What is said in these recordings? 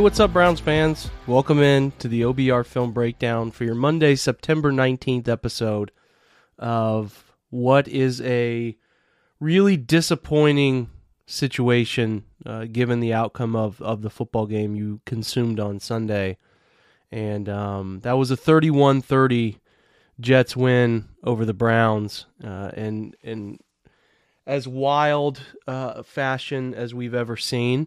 What's up, Browns fans? Welcome in to the OBR Film Breakdown for your Monday, September 19th episode of what is a really disappointing situation uh, given the outcome of, of the football game you consumed on Sunday. And um, that was a 31 30 Jets win over the Browns. Uh, and, and as wild uh, fashion as we've ever seen.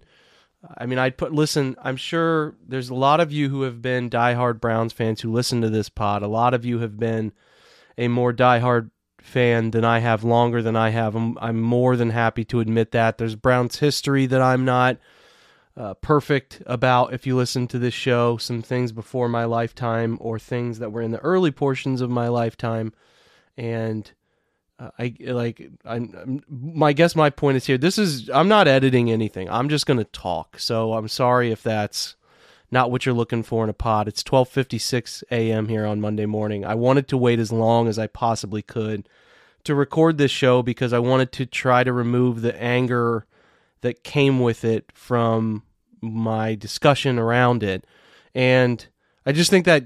I mean, I'd put, listen, I'm sure there's a lot of you who have been diehard Browns fans who listen to this pod. A lot of you have been a more diehard fan than I have, longer than I have. I'm, I'm more than happy to admit that. There's Browns history that I'm not uh, perfect about if you listen to this show, some things before my lifetime or things that were in the early portions of my lifetime. And I like I my guess my point is here this is I'm not editing anything. I'm just going to talk. So I'm sorry if that's not what you're looking for in a pod. It's 12:56 a.m. here on Monday morning. I wanted to wait as long as I possibly could to record this show because I wanted to try to remove the anger that came with it from my discussion around it. And I just think that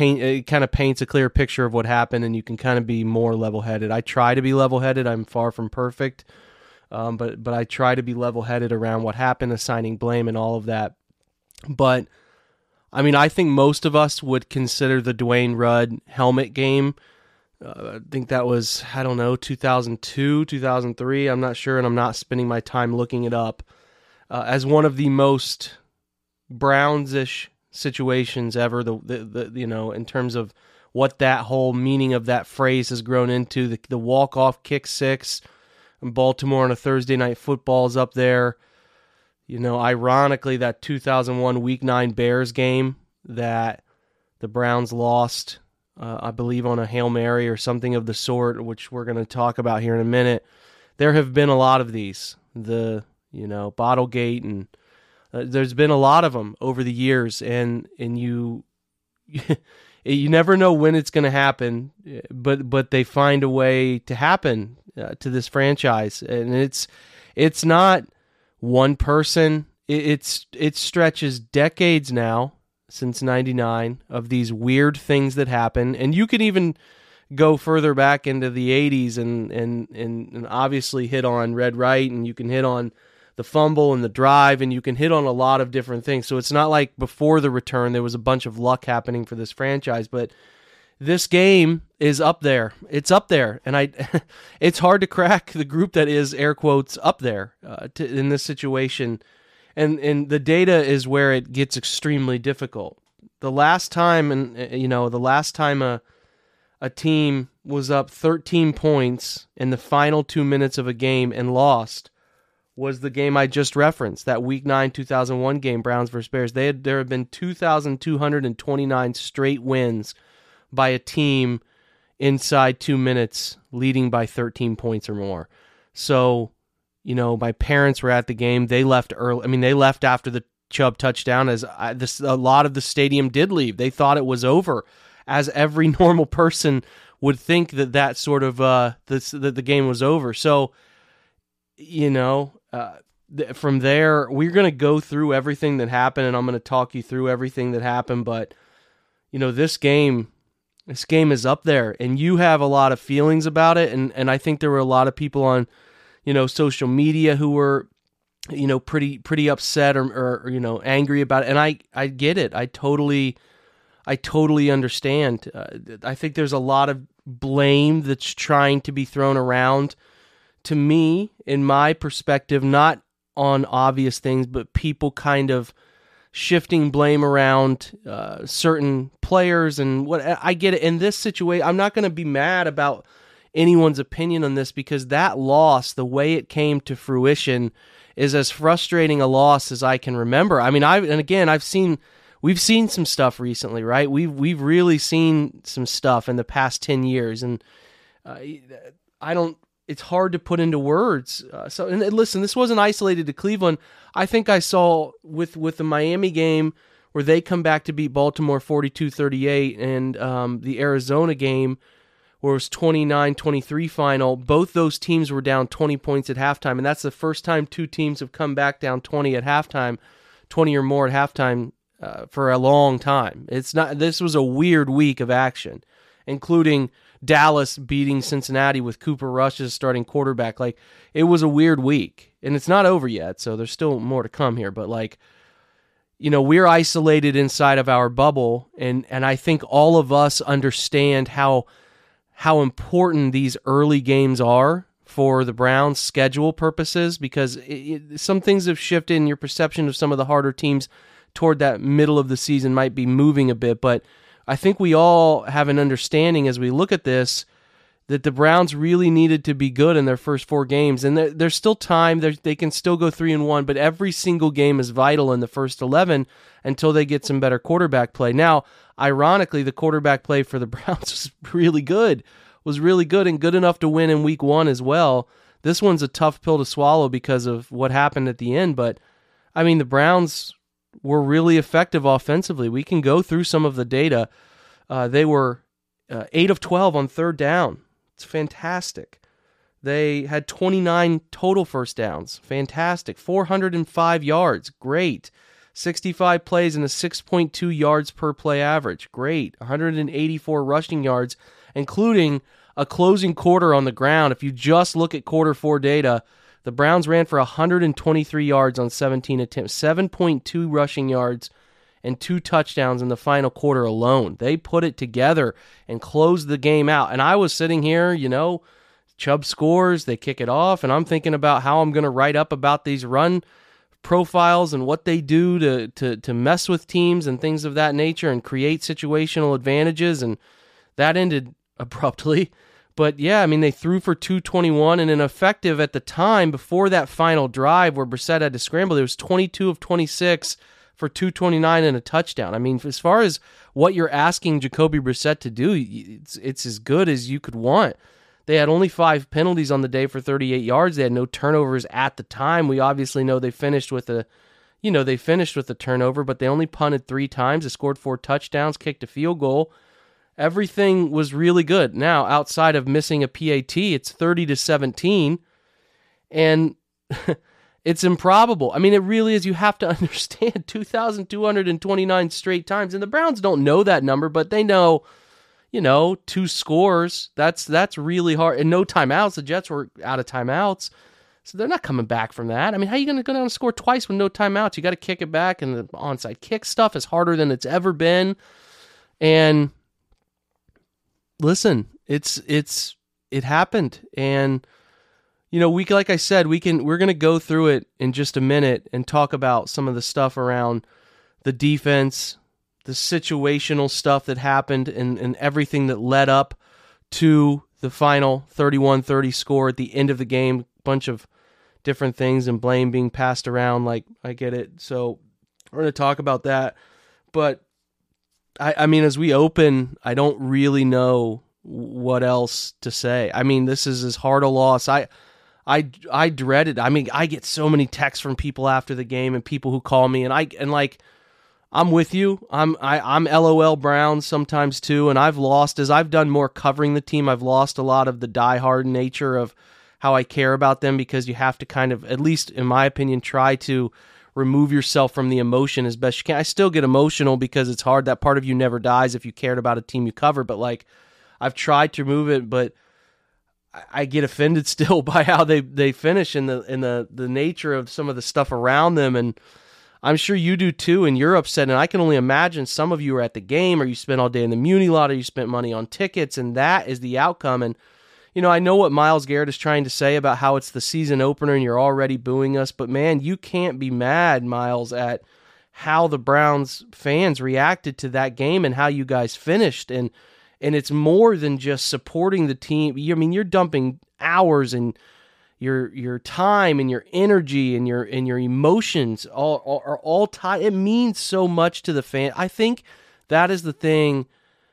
it kind of paints a clear picture of what happened, and you can kind of be more level-headed. I try to be level-headed. I'm far from perfect, um, but but I try to be level-headed around what happened, assigning blame, and all of that. But I mean, I think most of us would consider the Dwayne Rudd helmet game. Uh, I think that was I don't know 2002, 2003. I'm not sure, and I'm not spending my time looking it up uh, as one of the most Brownsish situations ever. The, the, the you know in terms of what that whole meaning of that phrase has grown into. The the walk off kick six, in Baltimore on a Thursday night football is up there. You know, ironically, that 2001 Week Nine Bears game that the Browns lost, uh, I believe, on a hail mary or something of the sort, which we're going to talk about here in a minute. There have been a lot of these. The you know Bottlegate and uh, there's been a lot of them over the years, and and you you never know when it's going to happen, but but they find a way to happen uh, to this franchise, and it's it's not one person. It, it's it stretches decades now since '99 of these weird things that happen, and you can even go further back into the 80s and and and, and obviously hit on Red Right, and you can hit on the fumble and the drive, and you can hit on a lot of different things. So it's not like before the return there was a bunch of luck happening for this franchise, but this game is up there. It's up there, and I, it's hard to crack the group that is air quotes up there uh, to, in this situation, and and the data is where it gets extremely difficult. The last time, and uh, you know, the last time a a team was up 13 points in the final two minutes of a game and lost was the game I just referenced, that Week Nine 2001 game, Browns versus Bears. They had, there have been 2,229 straight wins by a team inside two minutes, leading by 13 points or more. So, you know, my parents were at the game. They left early. I mean, they left after the Chubb touchdown, as I, this, a lot of the stadium did leave. They thought it was over, as every normal person would think that that sort of uh, this, that the game was over. So, you know, uh, th- from there, we're going to go through everything that happened, and I'm going to talk you through everything that happened. But you know, this game, this game is up there, and you have a lot of feelings about it, and and I think there were a lot of people on, you know, social media who were, you know, pretty pretty upset or, or, you know angry about it, and I I get it, I totally. I totally understand. Uh, I think there's a lot of blame that's trying to be thrown around to me, in my perspective, not on obvious things, but people kind of shifting blame around uh, certain players and what I get it in this situation. I'm not going to be mad about anyone's opinion on this because that loss, the way it came to fruition, is as frustrating a loss as I can remember. I mean, I and again, I've seen we've seen some stuff recently, right? We've we've really seen some stuff in the past ten years, and uh, I don't it's hard to put into words. Uh, so, and listen, this wasn't isolated to Cleveland. I think I saw with with the Miami game where they come back to beat Baltimore 42-38 and um, the Arizona game where it was 29-23 final. Both those teams were down 20 points at halftime, and that's the first time two teams have come back down 20 at halftime. 20 or more at halftime uh, for a long time. It's not this was a weird week of action, including Dallas beating Cincinnati with Cooper Rush as starting quarterback. Like it was a weird week, and it's not over yet, so there's still more to come here. But like, you know, we're isolated inside of our bubble, and and I think all of us understand how how important these early games are for the Browns schedule purposes because it, it, some things have shifted and your perception of some of the harder teams toward that middle of the season might be moving a bit but I think we all have an understanding as we look at this that the Browns really needed to be good in their first four games, and there's still time. They can still go three and one, but every single game is vital in the first eleven until they get some better quarterback play. Now, ironically, the quarterback play for the Browns was really good, was really good, and good enough to win in Week One as well. This one's a tough pill to swallow because of what happened at the end, but I mean, the Browns were really effective offensively. We can go through some of the data. Uh, they were uh, 8 of 12 on third down. It's fantastic. They had 29 total first downs. Fantastic. 405 yards. Great. 65 plays and a 6.2 yards per play average. Great. 184 rushing yards, including a closing quarter on the ground. If you just look at quarter four data, the Browns ran for 123 yards on 17 attempts, 7.2 rushing yards, and two touchdowns in the final quarter alone. They put it together and closed the game out. And I was sitting here, you know, Chubb scores, they kick it off, and I'm thinking about how I'm going to write up about these run profiles and what they do to, to to mess with teams and things of that nature and create situational advantages and that ended abruptly but yeah, I mean, they threw for 221 and an effective at the time before that final drive where Brissett had to scramble. There was 22 of 26 for 229 and a touchdown. I mean, as far as what you're asking Jacoby Brissett to do, it's, it's as good as you could want. They had only five penalties on the day for 38 yards. They had no turnovers at the time. We obviously know they finished with a, you know, they finished with a turnover, but they only punted three times. They scored four touchdowns, kicked a field goal everything was really good. Now, outside of missing a PAT, it's 30 to 17 and it's improbable. I mean, it really is you have to understand 2229 straight times and the Browns don't know that number, but they know you know, two scores. That's that's really hard. And no timeouts. The Jets were out of timeouts. So they're not coming back from that. I mean, how are you going to go down and score twice with no timeouts? You got to kick it back, and the onside kick stuff is harder than it's ever been. And listen, it's it's it happened and you know, we like I said, we can we're going to go through it in just a minute and talk about some of the stuff around the defense, the situational stuff that happened and and everything that led up to the final 31-30 score at the end of the game, bunch of different things and blame being passed around like I get it. So we're going to talk about that. But I, I mean, as we open, I don't really know what else to say. I mean, this is as hard a loss. I, I, I dread it. I mean, I get so many texts from people after the game and people who call me, and I and like, I'm with you. I'm I, I'm LOL Brown sometimes too, and I've lost as I've done more covering the team. I've lost a lot of the diehard nature of how I care about them because you have to kind of, at least in my opinion, try to remove yourself from the emotion as best you can. I still get emotional because it's hard. That part of you never dies if you cared about a team you cover. But like, I've tried to remove it, but I get offended still by how they they finish in the in the the nature of some of the stuff around them and. I'm sure you do too, and you're upset. And I can only imagine some of you are at the game, or you spent all day in the Muni lot, or you spent money on tickets, and that is the outcome. And you know, I know what Myles Garrett is trying to say about how it's the season opener and you're already booing us, but man, you can't be mad, Myles, at how the Browns fans reacted to that game and how you guys finished. And and it's more than just supporting the team. I mean, you're dumping hours and your your time and your energy and your and your emotions all, all are all tied. It means so much to the fan. I think that is the thing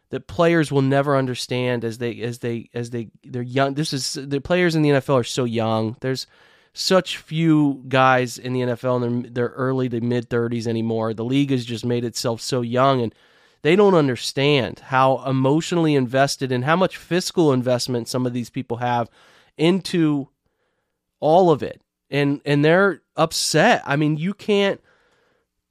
that players will never understand as they as they as they they're young. This is the players in the NFL are so young. There's such few guys in the NFL in their, their early to mid 30s anymore. The league has just made itself so young and they don't understand how emotionally invested and how much fiscal investment some of these people have into all of it. And and they're upset. I mean, you can't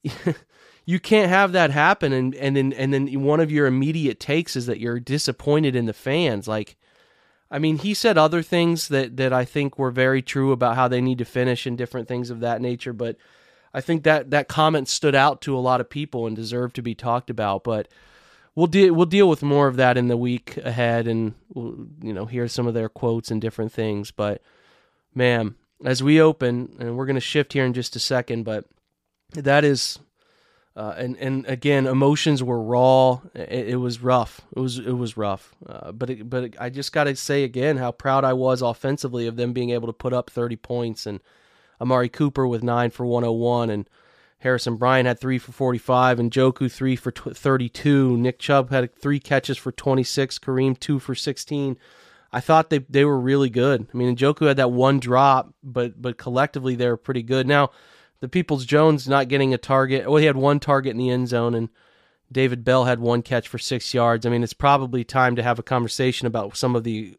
you can't have that happen. And and then and then one of your immediate takes is that you're disappointed in the fans. Like I mean he said other things that that I think were very true about how they need to finish and different things of that nature. But I think that that comment stood out to a lot of people and deserved to be talked about. But we'll deal we'll deal with more of that in the week ahead and we'll, you know hear some of their quotes and different things. But man as we open and we're going to shift here in just a second but that is uh, and and again emotions were raw it, it, was rough it was it was rough uh, but it, but I just got to say again how proud I was offensively of them being able to put up 30 points and Amari Cooper with 9 for 101 and Harrison Bryant had three for 45, and Njoku three for 32. Nick Chubb had three catches for 26. Kareem two for 16. I thought they they were really good. I mean, Njoku had that one drop, but but collectively they were pretty good. Now, the Peoples Jones not getting a target. Well, he had one target in the end zone, and David Bell had one catch for six yards. I mean, it's probably time to have a conversation about some of the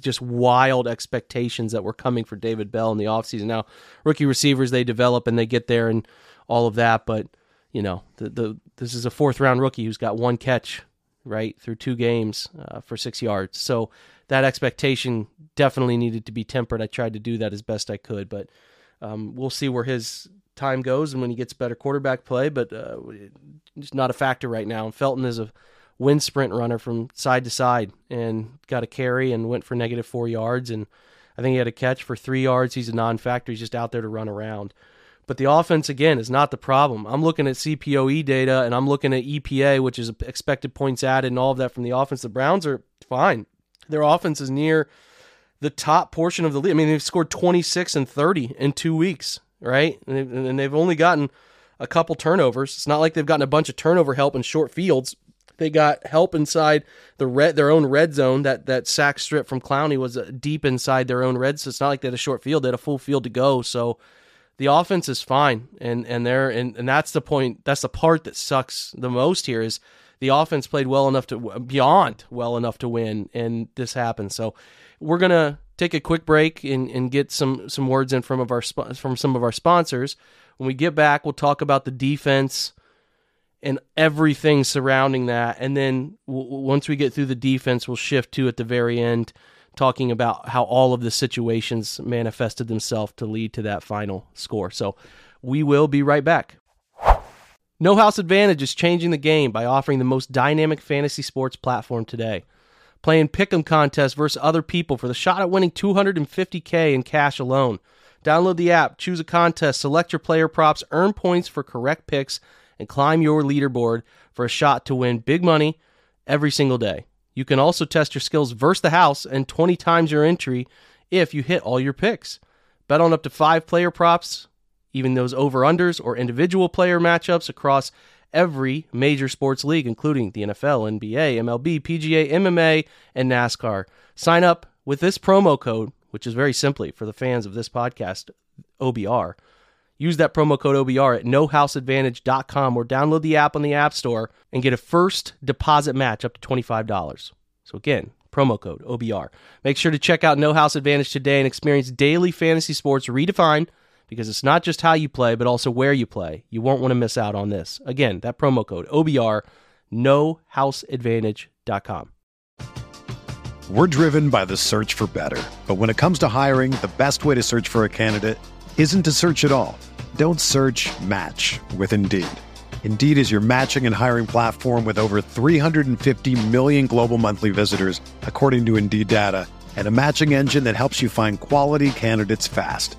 just wild expectations that were coming for David Bell in the offseason. Now, rookie receivers they develop and they get there and all of that. But you know, the the this is a fourth round rookie who's got one catch right through two games uh, for six yards. So that expectation definitely needed to be tempered. I tried to do that as best I could, but um, we'll see where his time goes and when he gets better quarterback play. But uh, it's not a factor right now. And Felton is a wind sprint runner from side to side and got a carry and went for negative four yards. And I think he had a catch for three yards. He's a non factor. He's just out there to run around. But the offense, again, is not the problem. I'm looking at CPOE data and I'm looking at EPA, which is expected points added and all of that from the offense. The Browns are fine. Their offense is near the top portion of the league. I mean, they've scored 26 and 30 in two weeks, right? And they've only gotten a couple turnovers. It's not like they've gotten a bunch of turnover help in short fields. They got help inside the red, their own red zone. That that sack strip from Clowney was uh, deep inside their own red. So it's not like they had a short field; they had a full field to go. So the offense is fine, and and they're and, and that's the point. That's the part that sucks the most here is the offense played well enough to beyond well enough to win, and this happened. So we're gonna take a quick break and, and get some some words in from of our from some of our sponsors. When we get back, we'll talk about the defense and everything surrounding that, and then w- once we get through the defense, we'll shift to at the very end talking about how all of the situations manifested themselves to lead to that final score. So we will be right back. No House Advantage is changing the game by offering the most dynamic fantasy sports platform today. Playing pick'em contests versus other people for the shot at winning 250k in cash alone. Download the app, choose a contest, select your player props, earn points for correct picks, and climb your leaderboard for a shot to win big money every single day. You can also test your skills versus the house and 20 times your entry if you hit all your picks. Bet on up to five player props, even those over unders or individual player matchups across every major sports league, including the NFL, NBA, MLB, PGA, MMA, and NASCAR. Sign up with this promo code, which is very simply for the fans of this podcast, OBR. Use that promo code OBR at nohouseadvantage.com or download the app on the App Store and get a first deposit match up to $25. So again, promo code OBR. Make sure to check out No House Advantage today and experience daily fantasy sports redefined because it's not just how you play, but also where you play. You won't want to miss out on this. Again, that promo code OBR, nohouseadvantage.com. We're driven by the search for better. But when it comes to hiring, the best way to search for a candidate isn't to search at all. Don't search match with Indeed. Indeed is your matching and hiring platform with over 350 million global monthly visitors, according to Indeed data, and a matching engine that helps you find quality candidates fast.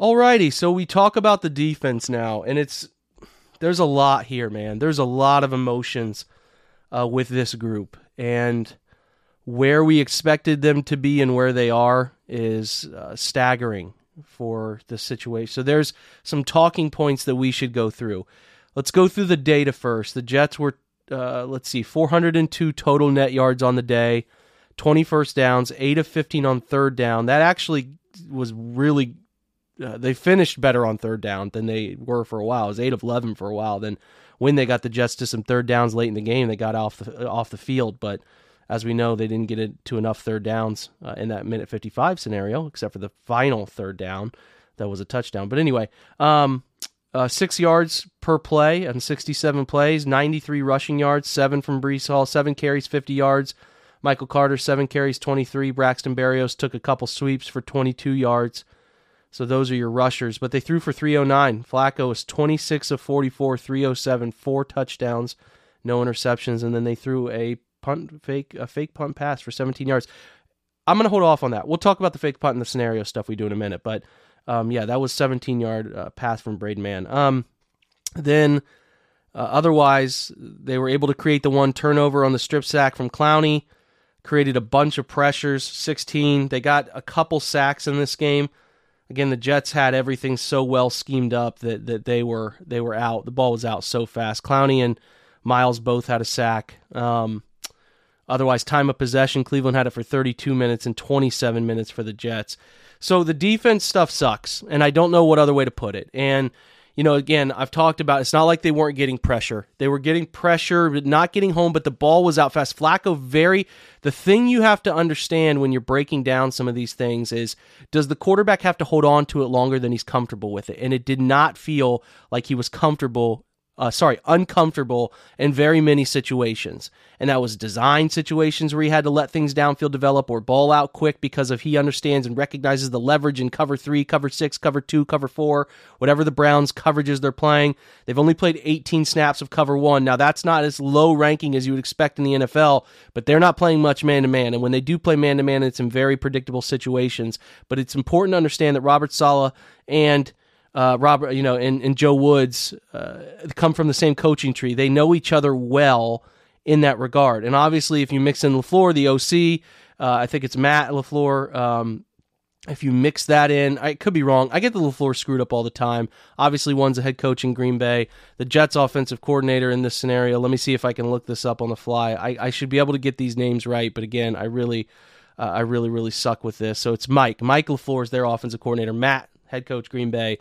Alrighty, so we talk about the defense now, and it's there's a lot here, man. There's a lot of emotions uh, with this group, and where we expected them to be and where they are is uh, staggering for the situation. So there's some talking points that we should go through. Let's go through the data first. The Jets were, uh, let's see, 402 total net yards on the day, 21st downs, 8 of 15 on third down. That actually was really uh, they finished better on third down than they were for a while. It was eight of eleven for a while. Then when they got the Jets to some third downs late in the game, they got off the off the field. But as we know, they didn't get it to enough third downs uh, in that minute fifty five scenario, except for the final third down that was a touchdown. But anyway, um, uh, six yards per play and sixty seven plays, ninety three rushing yards, seven from Breece Hall, seven carries, fifty yards. Michael Carter, seven carries, 23. Braxton Berrios took a couple sweeps for 22 yards. So those are your rushers. But they threw for 309. Flacco was 26 of 44, 307, four touchdowns, no interceptions, and then they threw a punt fake a fake punt pass for 17 yards. I'm gonna hold off on that. We'll talk about the fake punt and the scenario stuff we do in a minute. But um, yeah, that was 17 yard uh, pass from Braden Mann. Um, then uh, otherwise, they were able to create the one turnover on the strip sack from Clowney. Created a bunch of pressures, 16. They got a couple sacks in this game. Again, the Jets had everything so well schemed up that, that they were they were out. The ball was out so fast. Clowney and Myles both had a sack. Um, otherwise, time of possession, Cleveland had it for 32 minutes and 27 minutes for the Jets. So the defense stuff sucks, and I don't know what other way to put it. And you know, again, I've talked about it's not like they weren't getting pressure. They were getting pressure, but not getting home, but the ball was out fast. Flacco, very, the thing you have to understand when you're breaking down some of these things is does the quarterback have to hold on to it longer than he's comfortable with it? And it did not feel like he was comfortable uh, sorry, uncomfortable in very many situations. And that was design situations where he had to let things downfield develop or ball out quick because of he understands and recognizes the leverage in cover three, cover six, cover two, cover four, whatever the Browns coverages they're playing. They've only played 18 snaps of cover one. Now that's not as low ranking as you would expect in the NFL, but they're not playing much man to man. And when they do play man to man, it's in very predictable situations. But it's important to understand that Robert Saleh and uh, Robert, you know, and, and Joe Woods uh, come from the same coaching tree. They know each other well in that regard. And obviously, if you mix in LaFleur, the OC, uh, I think it's Matt LaFleur. Um, if you mix that in, I could be wrong. I get the LaFleur screwed up all the time. Obviously, one's a head coach in Green Bay, the Jets offensive coordinator in this scenario. Let me see if I can look this up on the fly. I, I should be able to get these names right, but again, I really, uh, I really, really suck with this. So it's Mike. Mike LaFleur is their offensive coordinator. Matt, head coach Green Bay.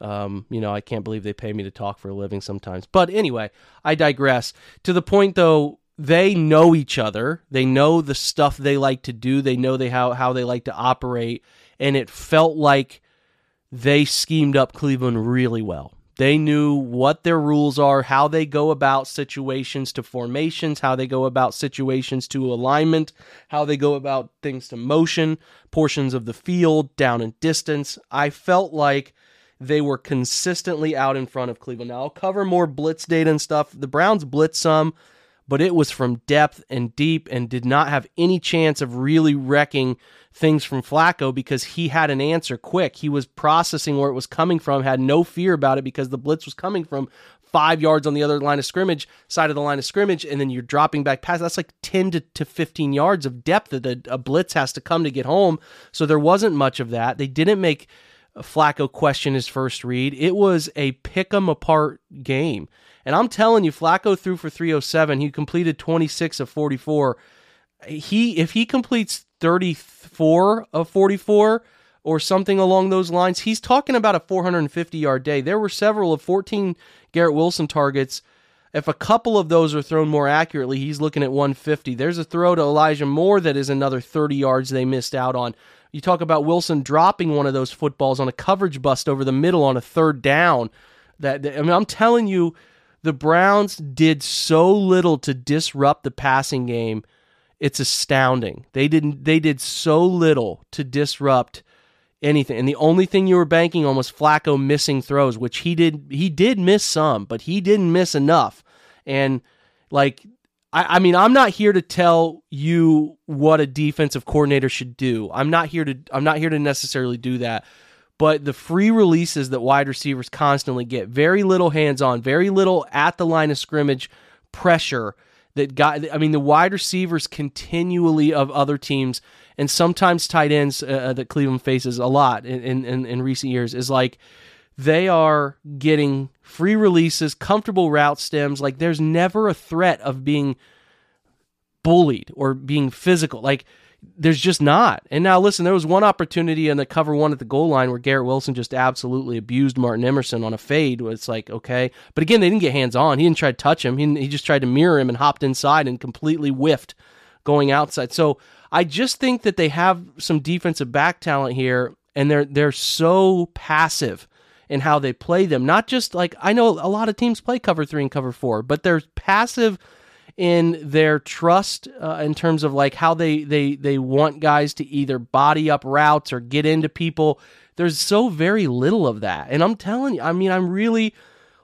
Um, you know, I can't believe they pay me to talk for a living sometimes. But anyway, I digress. To the point though, they know each other. They know the stuff they like to do. They know they how how they like to operate, and it felt like they schemed up Cleveland really well. They knew what their rules are, how they go about situations to formations, how they go about situations to alignment, how they go about things to motion, portions of the field, down and distance. I felt like they were consistently out in front of Cleveland. Now, I'll cover more blitz data and stuff. The Browns blitzed some, but it was from depth and deep and did not have any chance of really wrecking things from Flacco because he had an answer quick. He was processing where it was coming from, had no fear about it because the blitz was coming from five yards on the other line of scrimmage, side of the line of scrimmage, and then you're dropping back past. That's like 10 to, to 15 yards of depth that a blitz has to come to get home. So there wasn't much of that. They didn't make Flacco question his first read. It was a pick 'em apart game. And I'm telling you, Flacco threw for 307. He completed 26 of 44. He if he completes 34 of 44 or something along those lines, he's talking about a 450 yard day. There were several of 14 Garrett Wilson targets. If a couple of those are thrown more accurately, he's looking at 150. There's a throw to Elijah Moore that is another 30 yards they missed out on. You talk about Wilson dropping one of those footballs on a coverage bust over the middle on a third down. That I mean, I'm telling you, the Browns did so little to disrupt the passing game. It's astounding. They didn't. They did so little to disrupt anything. And the only thing you were banking on was Flacco missing throws, which he did. He did miss some, but he didn't miss enough. And like I, I mean, I'm not here to tell you what a defensive coordinator should do. I'm not here to I'm not here to necessarily do that. but the free releases that wide receivers constantly get, very little hands on, very little at the line of scrimmage pressure that got I mean the wide receivers continually of other teams and sometimes tight ends uh, uh, that Cleveland faces a lot in, in in recent years is like they are getting free releases, comfortable route stems. Like there's never a threat of being bullied or being physical. Like there's just not. And now listen, there was one opportunity in the cover one at the goal line where Garrett Wilson just absolutely abused Martin Emerson on a fade. It's like okay, but again, they didn't get hands on. He didn't try to touch him. He, he just tried to mirror him and hopped inside and completely whiffed going outside. So I just think that they have some defensive back talent here, and they're they're so passive in how they play them. Not just like I know a lot of teams play cover three and cover four, but they're passive in their trust uh, in terms of like how they they they want guys to either body up routes or get into people. There's so very little of that, and I'm telling you, I mean, I'm really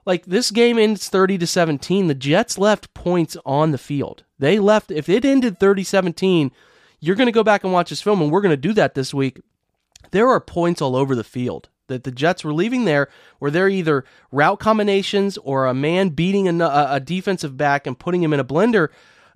like this game ends 30 to 17. The Jets left points on the field. They left if it ended 30-17, you're going to go back and watch this film, and we're going to do that this week. There are points all over the field that the Jets were leaving there where they're either route combinations or a man beating a, a defensive back and putting him in a blender.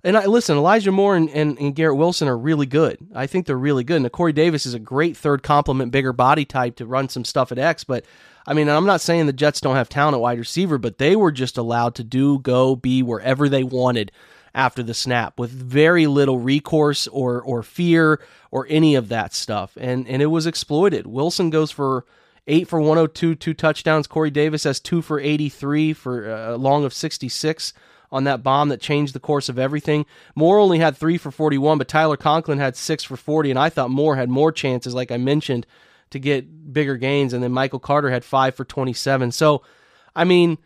And I, listen, Elijah Moore and, and, and, Garrett Wilson are really good. I think they're really good. And Corey Davis is a great third complement, bigger body type to run some stuff at X. But I mean, I'm not saying the Jets don't have talent at wide receiver, but they were just allowed to do, go, be wherever they wanted after the snap with very little recourse or or fear or any of that stuff. And and it was exploited. Wilson goes for eight for 102, two touchdowns. Corey Davis has two for 83 for uh, a long of 66 on that bomb that changed the course of everything. Moore only had three for 41, but Tyler Conklin had six for 40, and I thought Moore had more chances, like I mentioned, to get bigger gains. And then Michael Carter had five for 27. So, I mean,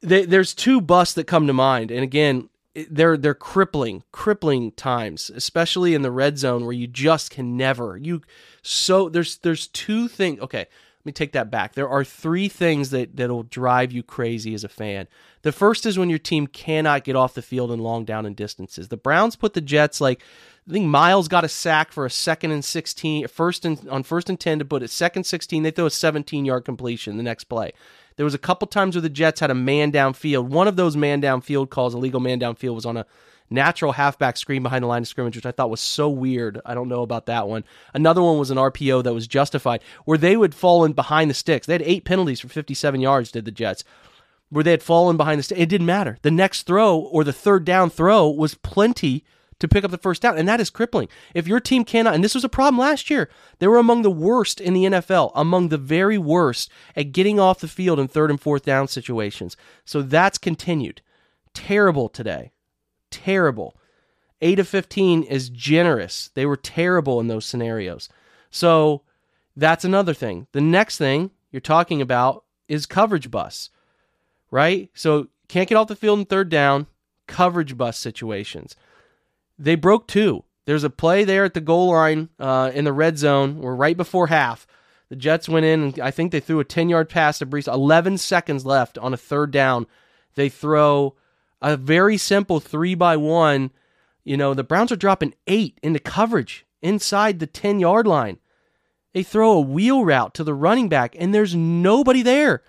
they, there's two busts that come to mind. And again, they're they're crippling crippling times especially in the red zone where you just can never you so there's there's two things okay let me take that back there are three things that that'll drive you crazy as a fan the first is when your team cannot get off the field in long down and distances the browns put the jets like I think Myles got a sack for a second and 16, first and on first and 10 to put it second 16. They throw a 17 yard completion the next play. There was a couple times where the Jets had a man downfield. One of those man downfield calls, illegal man downfield, was on a natural halfback screen behind the line of scrimmage, which I thought was so weird. I don't know about that one. Another one was an RPO that was justified, where they would fall in behind the sticks. They had eight penalties for 57 yards, did the Jets, where they had fallen behind the sticks. It didn't matter. The next throw or the third down throw was plenty to pick up the first down, and that is crippling. If your team cannot, and this was a problem last year, they were among the worst in the NFL, among the very worst at getting off the field in third and fourth down situations. So that's continued. Terrible today. Terrible. 8 of 15 is generous. They were terrible in those scenarios. So that's another thing. The next thing you're talking about is coverage bus, right? So can't get off the field in third down, coverage bus situations they broke two. There's a play there at the goal line uh, in the red zone, or right before half. The Jets went in, and I think they threw a 10 yard pass to Breece. 11 seconds left on a third down. They throw a very simple three by one. You know, the Browns are dropping eight into coverage inside the 10 yard line. They throw a wheel route to the running back, and there's nobody there.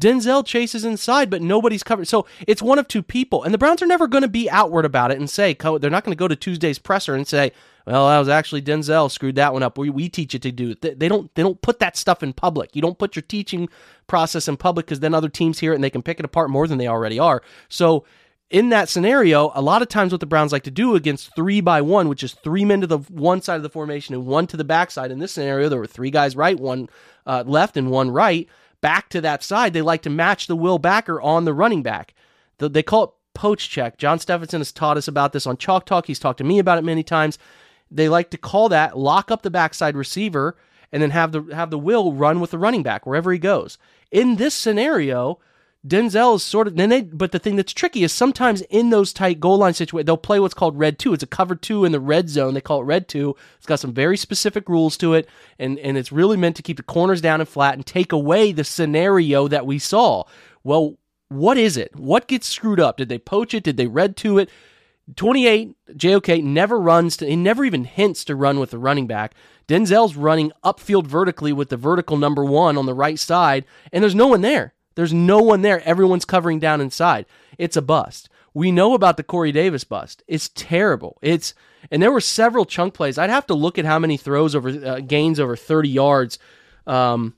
Denzel chases inside, but nobody's covered. So it's one of two people. And the Browns are never going to be outward about it and say, they're not going to go to Tuesday's presser and say, well, that was actually Denzel screwed that one up. We, we teach it to do. They don't, they don't put that stuff in public. You don't put your teaching process in public because then other teams hear it and they can pick it apart more than they already are. So in that scenario, a lot of times what the Browns like to do against three by one, which is three men to the one side of the formation and one to the backside. In this scenario, there were three guys right, one uh, left, and one right back to that side, they like to match the will backer on the running back. The, they call it poach check. John Stephenson has taught us about this on Chalk Talk. He's talked to me about it many times. They like to call that lock up the backside receiver and then have the have the will run with the running back wherever he goes. In this scenario, Denzel is sort of then they but the thing that's tricky is sometimes in those tight goal line situations they'll play what's called red two. It's a cover two in the red zone. They call it red two. It's got some very specific rules to it, and and it's really meant to keep the corners down and flat and take away the scenario that we saw. Well, what is it? What gets screwed up? Did they poach it? Did they red to it? 28, JOK never runs to, he never even hints to run with the running back. Denzel's running upfield vertically with the vertical number one on the right side, and there's no one there. There's no one there. Everyone's covering down inside. It's a bust. We know about the Corey Davis bust. It's terrible. It's and there were several chunk plays. I'd have to look at how many throws over uh, gains over 30 yards um,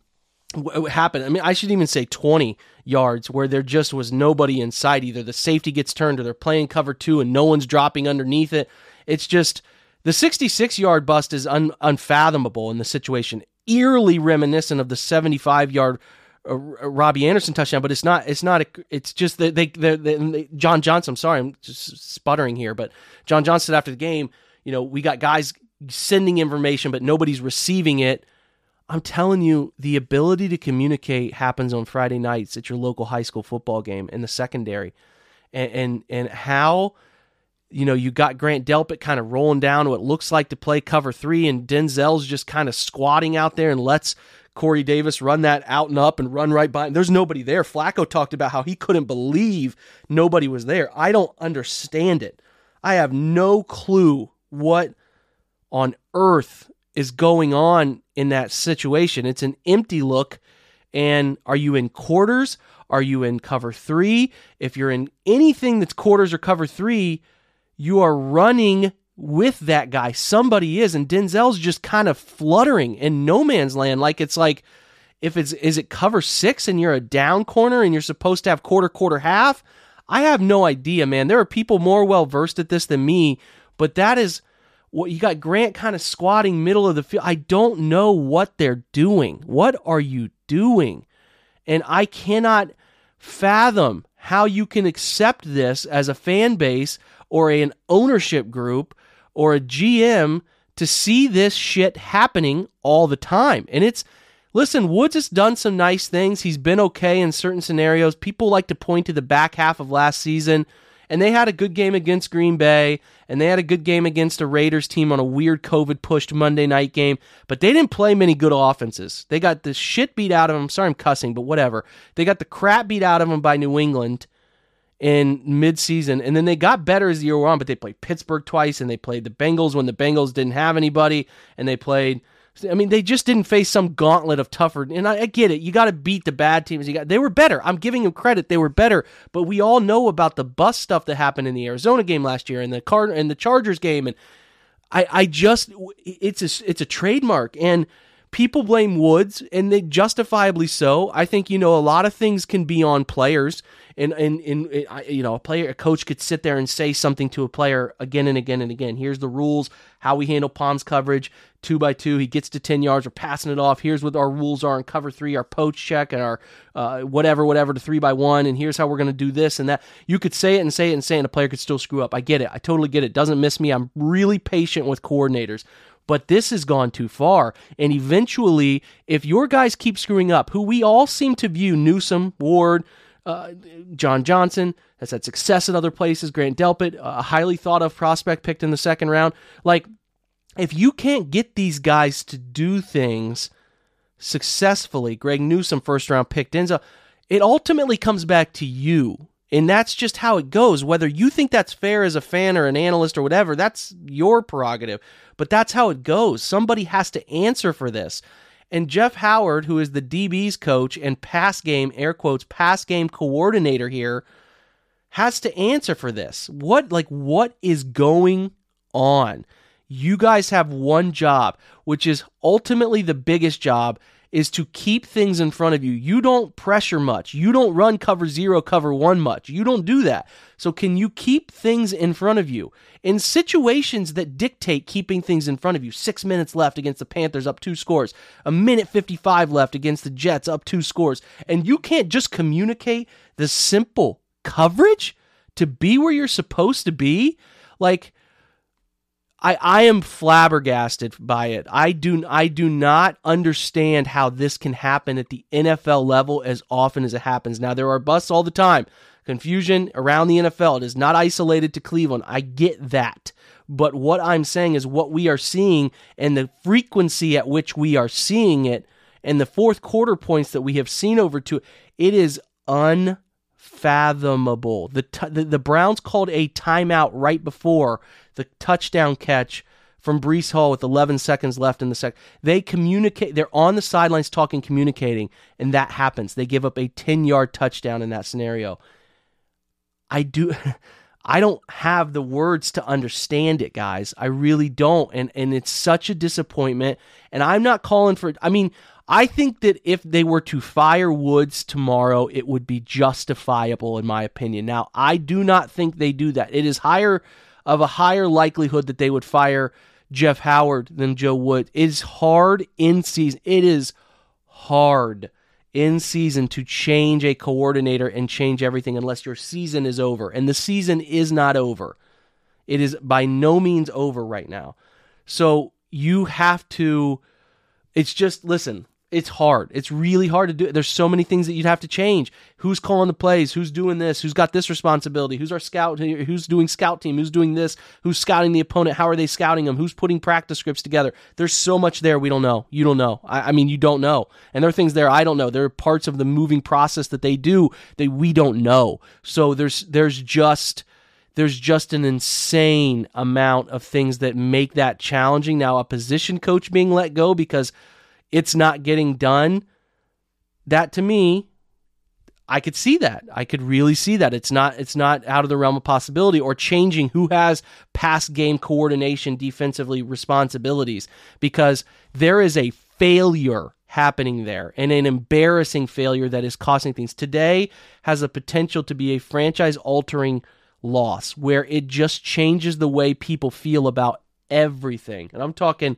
w- happened. I mean, I should even say 20 yards where there just was nobody inside. Either the safety gets turned or they're playing cover two and no one's dropping underneath it. It's just the 66 yard bust is un- unfathomable in the situation, eerily reminiscent of the 75 yard uh, Robbie Anderson touchdown, but it's not. It's not. A, it's just that they, they, they, John Johnson. I'm sorry, I'm just sputtering here, but John Johnson after the game, you know, we got guys sending information, but nobody's receiving it. I'm telling you, the ability to communicate happens on Friday nights at your local high school football game in the secondary, and and, and how. You know, you got Grant Delpit kind of rolling down what looks like to play cover three, and Denzel's just kind of squatting out there and lets Corey Davis run that out and up and run right by. There's nobody there. Flacco talked about how he couldn't believe nobody was there. I don't understand it. I have no clue what on earth is going on in that situation. It's an empty look. And are you in quarters? Are you in cover three? If you're in anything that's quarters or cover three, you are running with that guy. Somebody is, and Denzel's just kind of fluttering in no man's land. Like it's like if it's is it cover six and you're a down corner and you're supposed to have quarter, quarter, half. I have no idea, man. There are people more well versed at this than me, but that is what you got Grant kind of squatting middle of the field. I don't know what they're doing. What are you doing? And I cannot fathom how you can accept this as a fan base or an ownership group or a GM to see this shit happening all the time. And it's listen, Woods has done some nice things. He's been okay in certain scenarios. People like to point to the back half of last season, and they had a good game against Green Bay, and they had a good game against a Raiders team on a weird COVID pushed Monday night game, but they didn't play many good offenses. They got the shit beat out of them. Sorry, I'm cussing, but whatever. They got the crap beat out of them by New England in midseason, and then they got better as the year went on. But they played Pittsburgh twice, and they played the Bengals when the Bengals didn't have anybody, and they played. I mean, they just didn't face some gauntlet of tougher. And I, I get it. You got to beat the bad teams. You got they were better. I'm giving them credit. They were better. But we all know about the bus stuff that happened in the Arizona game last year, and the Card and the Chargers game, and I, I just it's a it's a trademark and people blame Woods, and they justifiably so. I think you know a lot of things can be on players, and and and you know a player, a coach could sit there and say something to a player again and again and again. Here's the rules, how we handle Palms coverage, two by two. He gets to ten yards, we're passing it off. Here's what our rules are in cover three, our poach check, and our uh, whatever, whatever to three by one. And here's how we're going to do this and that. You could say it and say it and say it, and a player could still screw up. I get it. I totally get it. Doesn't miss me. I'm really patient with coordinators but this has gone too far. And eventually, if your guys keep screwing up, who we all seem to view Newsome, Ward, uh, John Johnson has had success at other places. Grant Delpit, a highly thought of prospect picked in the second round. Like, if you can't get these guys to do things successfully, Greg Newsome, first round pick, Denzel, it ultimately comes back to you. And that's just how it goes. Whether you think that's fair as a fan or an analyst or whatever, that's your prerogative. But that's how it goes. Somebody has to answer for this. And Jeff Howard, who is the DB's coach and pass game, air quotes, pass game coordinator here, has to answer for this. What, like, what is going on? You guys have one job, which is ultimately the biggest job, is to keep things in front of you. You don't pressure much. You don't run cover zero, cover one much. You don't do that. So, can you keep things in front of you in situations that dictate keeping things in front of you? Six minutes left against the Panthers, up two scores. A minute 55 left against the Jets, up two scores. And you can't just communicate the simple coverage to be where you're supposed to be. Like, I, I am flabbergasted by it. I do I do not understand how this can happen at the NFL level as often as it happens. Now there are busts all the time. Confusion around the NFL. It is not isolated to Cleveland. I get that. But what I'm saying is what we are seeing and the frequency at which we are seeing it and the fourth quarter points that we have seen over to it is un unfathomable. The, t- the the Browns called a timeout right before the touchdown catch from Breece Hall with 11 seconds left in the second. They communicate. They're on the sidelines talking, communicating, and that happens. They give up a 10 yard touchdown in that scenario. I do. I don't have the words to understand it, guys. I really don't. And and it's such a disappointment. And I'm not calling for I mean, I think that if they were to fire Woods tomorrow, it would be justifiable in my opinion. Now, I do not think they do that. It is higher of a higher likelihood that they would fire Jeff Howard than Joe Wood. It is hard in season. It is hard in season to change a coordinator and change everything unless your season is over. And the season is not over. It is by no means over right now. So you have to, it's just, listen, it's hard. It's really hard to do. There's so many things that you'd have to change. Who's calling the plays? Who's doing this? Who's got this responsibility? Who's our scout? Who's doing scout team? Who's doing this? Who's scouting the opponent? How are they scouting them? Who's putting practice scripts together? There's so much there we don't know. You don't know. I, I mean, you don't know. And there are things there I don't know. There are parts of the moving process that they do that we don't know. So there's there's just there's just an insane amount of things that make that challenging. Now, a position coach being let go because it's not getting done. That to me, I could see that. I could really see that. It's not it's not out of the realm of possibility or changing who has pass game coordination defensively responsibilities because there is a failure happening there and an embarrassing failure that is costing things. Today has a potential to be a franchise altering loss where it just changes the way people feel about everything. And I'm talking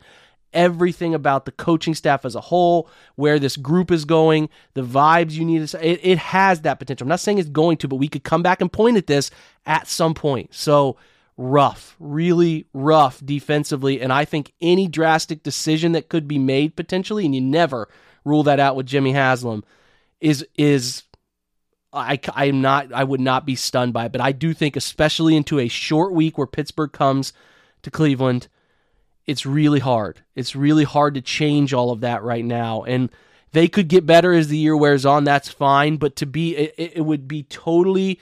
everything about the coaching staff as a whole, where this group is going, the vibes you need to it, it has that potential. I'm not saying it's going to, but we could come back and point at this at some point. So rough, really rough defensively. And I think any drastic decision that could be made potentially, and you never rule that out with Jimmy Haslam, is is I I'm not I would not be stunned by it, but I do think especially into a short week where Pittsburgh comes to Cleveland it's really hard. It's really hard to change all of that right now. And they could get better as the year wears on. That's fine. But to be, it, it would be totally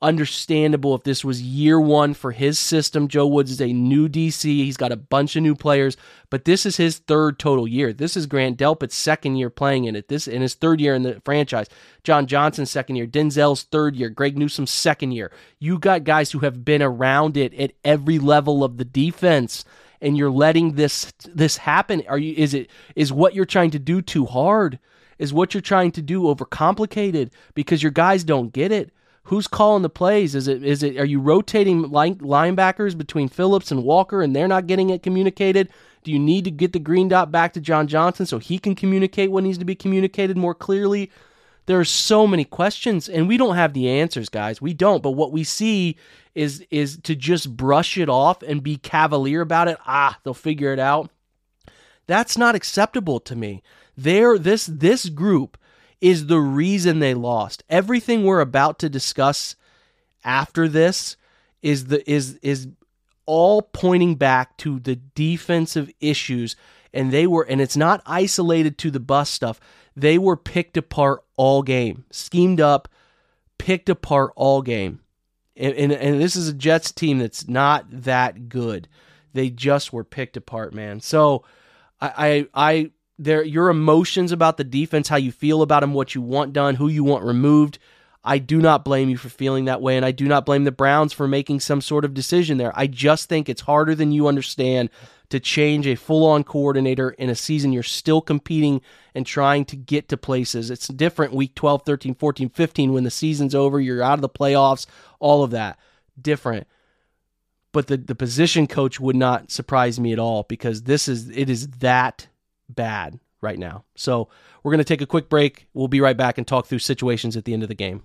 understandable if this was year one for his system. Joe Woods is a new DC. He's got a bunch of new players, but this is his third total year. This is Grant Delpit's second year playing in it. This in his third year in the franchise. John Johnson's second year. Denzel's third year. Greg Newsome's second year. You got guys who have been around it at every level of the defense and you're letting this this happen are you is it is what you're trying to do too hard? Is what you're trying to do overcomplicated because your guys don't get it? Who's calling the plays? Is it is it are you rotating line, linebackers between Phillips and Walker and they're not getting it communicated? Do you need to get the green dot back to John Johnson so he can communicate what needs to be communicated more clearly? There are so many questions and we don't have the answers guys. We don't but what we see is is to just brush it off and be cavalier about it. Ah, they'll figure it out. That's not acceptable to me. There this this group is the reason they lost. Everything we're about to discuss after this is the is is all pointing back to the defensive issues and they were and it's not isolated to the bus stuff. They were picked apart all game, schemed up, picked apart all game and, and, and this is a Jets team that's not that good. They just were picked apart, man. So I I, I there your emotions about the defense, how you feel about them, what you want done, who you want removed. I do not blame you for feeling that way, and I do not blame the Browns for making some sort of decision there. I just think it's harder than you understand to change a full on coordinator in a season you're still competing and trying to get to places. It's different week 12, 13, 14, 15 when the season's over, you're out of the playoffs, all of that. Different. But the, the position coach would not surprise me at all because this is it is that bad right now. So we're going to take a quick break. We'll be right back and talk through situations at the end of the game.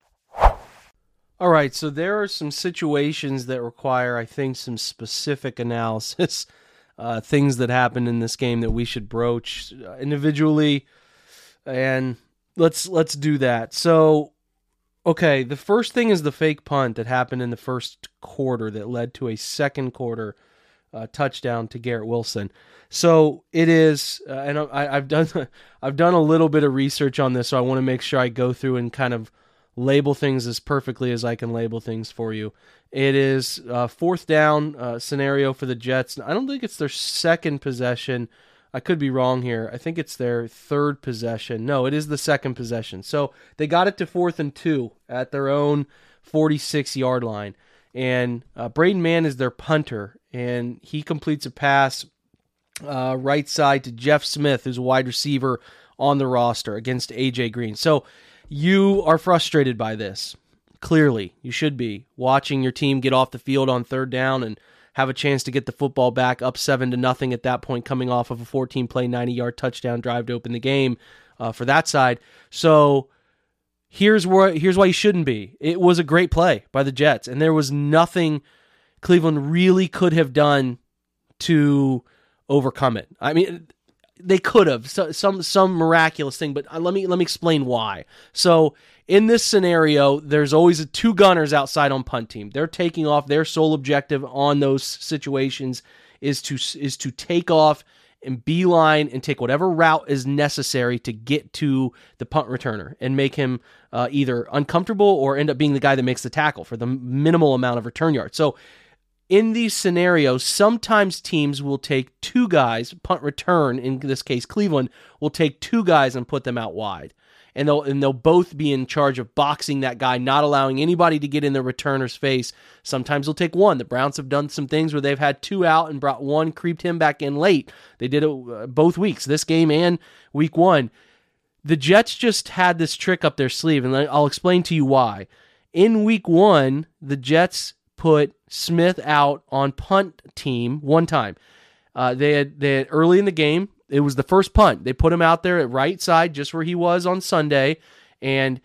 All right, so there are some situations that require, I think, some specific analysis. Uh, things that happened in this game that we should broach uh, individually, and let's let's do that. So Okay, the first thing is the fake punt that happened in the first quarter that led to a second quarter uh, touchdown to Garrett Wilson. So it is, uh, and I, have done I've done a little bit of research on this, so I want to make sure I go through and kind of label things as perfectly as I can label things for you. It is a fourth down uh, scenario for the Jets. I don't think it's their second possession. I could be wrong here. I think it's their third possession. No, it is the second possession. So they got it to fourth and two at their own 46 yard line. And uh, Braden Mann is their punter, and he completes a pass uh, right side to Jeff Smith, who's a wide receiver on the roster against AJ Green. So you are frustrated by this. Clearly, you should be watching your team get off the field on third down and have a chance to get the football back up seven to nothing at that point, coming off of a 14 play, 90 yard touchdown drive to open the game uh, for that side. So here's where here's why you shouldn't be. It was a great play by the Jets, and there was nothing Cleveland really could have done to overcome it. I mean, they could have so, some some miraculous thing, but uh, let me let me explain why. So in this scenario, there's always two gunners outside on punt team. They're taking off. Their sole objective on those situations is to is to take off and beeline and take whatever route is necessary to get to the punt returner and make him uh, either uncomfortable or end up being the guy that makes the tackle for the minimal amount of return yards. So in these scenarios, sometimes teams will take two guys, punt return, in this case, Cleveland, will take two guys and put them out wide. And they'll and they'll both be in charge of boxing that guy, not allowing anybody to get in the returner's face. Sometimes they'll take one. The Browns have done some things where they've had two out and brought one, creeped him back in late. They did it uh, both weeks, this game and week one. The Jets just had this trick up their sleeve, and I'll explain to you why. In week one, the Jets put Smith out on punt team one time. Uh, they had they had early in the game. It was the first punt. They put him out there at right side, just where he was on Sunday, and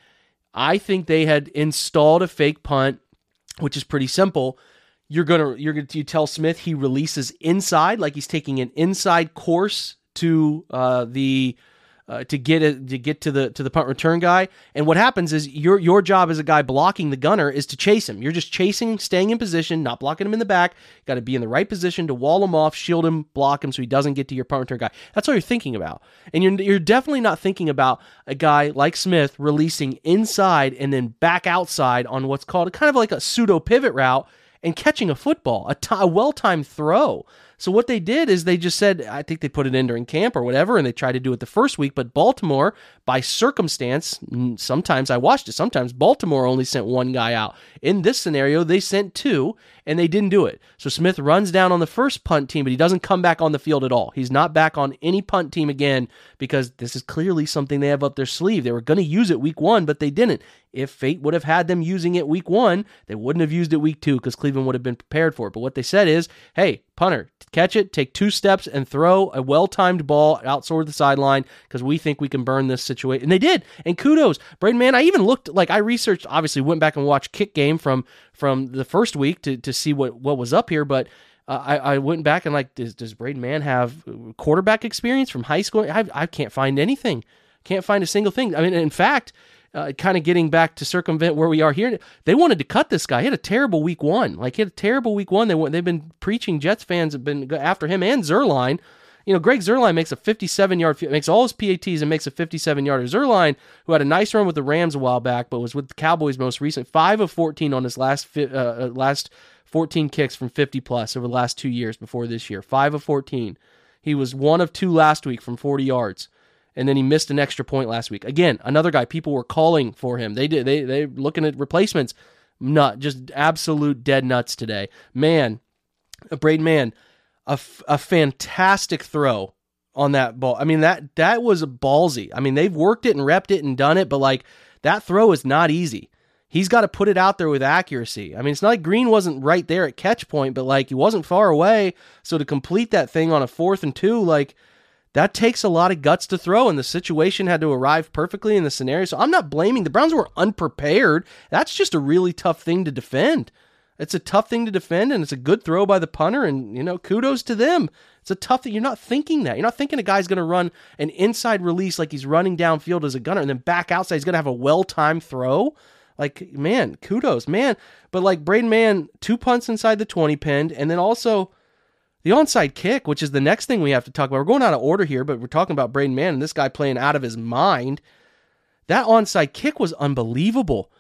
I think they had installed a fake punt, which is pretty simple. You're gonna you're gonna you tell Smith he releases inside, like he's taking an inside course to uh, the uh, to get it to get to the to the punt return guy. And what happens is your your job as a guy blocking the gunner is to chase him. You're just chasing, staying in position, not blocking him in the back. Got to be in the right position to wall him off, shield him, block him so he doesn't get to your punt return guy. That's all you're thinking about. And you're you're definitely not thinking about a guy like Smith releasing inside and then back outside on what's called kind of like a pseudo pivot route and catching a football, a, t- a well-timed throw. So what they did is they just said, I think they put it in during camp or whatever, and they tried to do it the first week. But Baltimore, by circumstance, sometimes I watched it. Sometimes Baltimore only sent one guy out. In this scenario, they sent two, and they didn't do it. So Smith runs down on the first punt team, but he doesn't come back on the field at all. He's not back on any punt team again because this is clearly something they have up their sleeve. They were going to use it week one, but they didn't. If fate would have had them using it week one, they wouldn't have used it week two because Cleveland would have been prepared for it. But what they said is, hey, punter, catch it, take two steps, and throw a well timed ball outside the sideline because we think we can burn this situation. And they did. And kudos. Braden Mann. I even looked like I researched, obviously went back and watched kick game from from the first week to, to see what, what was up here, but uh, I, I went back and like, does, does Braden Mann have quarterback experience from high school? I, I can't find anything. Can't find a single thing. I mean, in fact, uh, kind of getting back to circumvent where we are here. They wanted to cut this guy. He had a terrible week one. Like he had a terrible week one. They they've been preaching. Jets fans have been after him and Zuerlein. You know, Greg Zuerlein makes a 57 yard, makes all his PATs and makes a 57 yarder. Zuerlein, who had a nice run with the Rams a while back, but was with the Cowboys most recent, five of 14 on his last uh, uh, last 14 kicks from 50 plus over the last two years before this year. Five of 14. He was one of two last week from 40 yards and then he missed an extra point last week. Again, another guy people were calling for him. They did they they looking at replacements. Nut, just absolute dead nuts today. Man, a Braden Mann, a, f- a fantastic throw on that ball. I mean that that was ballsy. I mean they've worked it and repped it and done it, but like that throw is not easy. He's got to put it out there with accuracy. I mean, it's not like Green wasn't right there at catch point, but like he wasn't far away. So to complete that thing on a fourth and two, like that takes a lot of guts to throw, and the situation had to arrive perfectly in the scenario. So I'm not blaming the Browns were unprepared. That's just a really tough thing to defend. It's a tough thing to defend, and it's a good throw by the punter, and you know, kudos to them. It's a tough thing. You're not thinking that. You're not thinking a guy's going to run an inside release like he's running downfield as a gunner, and then back outside he's going to have a well-timed throw. Like, man, kudos, man. But like Braden Mann, two punts inside the 20 pinned, and then also the onside kick, which is the next thing we have to talk about. We're going out of order here, but we're talking about Braden Mann and this guy playing out of his mind. That onside kick was unbelievable.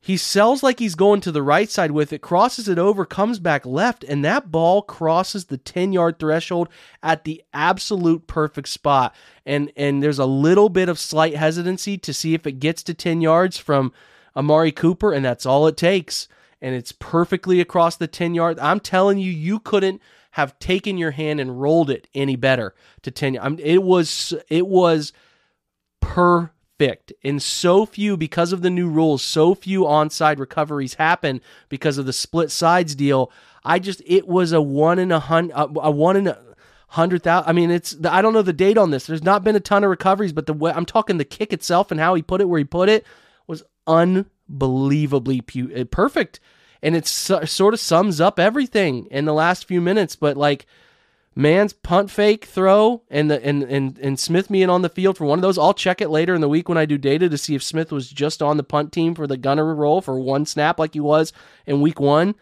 He sells like he's going to the right side with it, crosses it over, comes back left, and that ball crosses the 10 yard threshold at the absolute perfect spot. And and there's a little bit of slight hesitancy to see if it gets to 10 yards from Amari Cooper, and that's all it takes. And it's perfectly across the 10 yard. I'm telling you, you couldn't have taken your hand and rolled it any better to 10. I mean, it was it was perfect. And so few because of the new rules so few onside recoveries happen because of the split sides deal. I just it was a one in a hundred a one in a hundred thousand i mean it's i don't know the date on this. There's not been a ton of recoveries but the way i'm talking the kick itself and how he put it where he put it was unbelievably pu- uh, perfect and it sort of sums up everything in the last few minutes but like Mann's punt fake throw and the and and and Smith being on the field for one of those. I'll check it later in the week when I do data to see if Smith was just on the punt team for the gunner role for one snap like he was in week one.